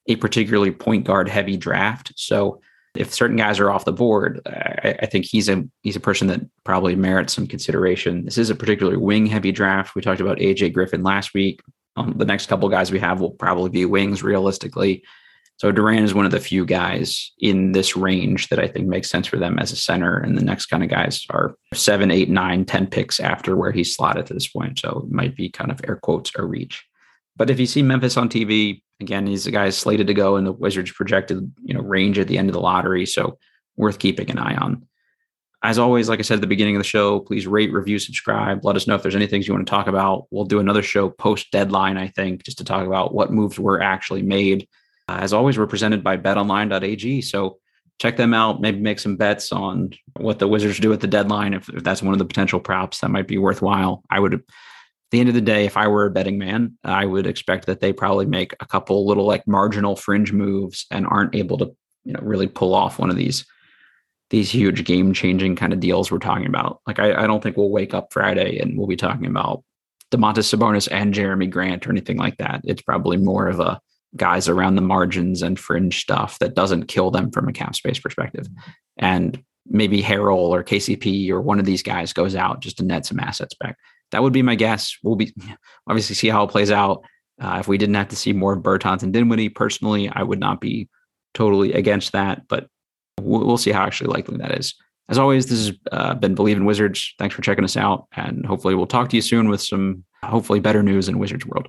a particularly point guard heavy draft. So if certain guys are off the board, I, I, think he's a he's a person that probably merits some consideration. This is a particularly wing heavy draft. We talked about AJ Griffin last week. Um, the next couple guys we have will probably be wings realistically. So Duren is one of the few guys in this range that I think makes sense for them as a center. And the next kind of guys are seven, eight, nine, ten picks after where he's slotted to this point. So it might be kind of air quotes a reach. But if you see Memphis on TV, again, he's the guy slated to go in the Wizards projected, you know, range at the end of the lottery. So worth keeping an eye on. As always, like I said at the beginning of the show, please rate, review, subscribe. Let us know if there's any things you want to talk about. We'll do another show post deadline, I think, just to talk about what moves were actually made Uh, as always, we're presented by betonline.ag. So check them out, maybe make some bets on what the Wizards do at the deadline. If, if that's one of the potential props that might be worthwhile, I would, at the end of the day, if I were a betting man, I would expect that they probably make a couple little like marginal fringe moves and aren't able to, you know, really pull off one of these these huge game changing kind of deals we're talking about. Like I, I don't think we'll wake up Friday and we'll be talking about Domantas Sabonis and Jerami Grant or anything like that. It's probably more of a guys around the margins and fringe stuff that doesn't kill them from a cap space perspective. And maybe Harrell or KCP or one of these guys goes out just to net some assets back. That would be my guess. We'll be obviously see how it plays out. Uh, if we didn't have to see more of Bertans and Dinwiddie, personally, I would not be totally against that, but we'll, we'll see how actually likely that is. As always, this has uh, been Bleav in Wizards. Thanks for checking us out, and hopefully, we'll talk to you soon with some hopefully better news in Wizards world.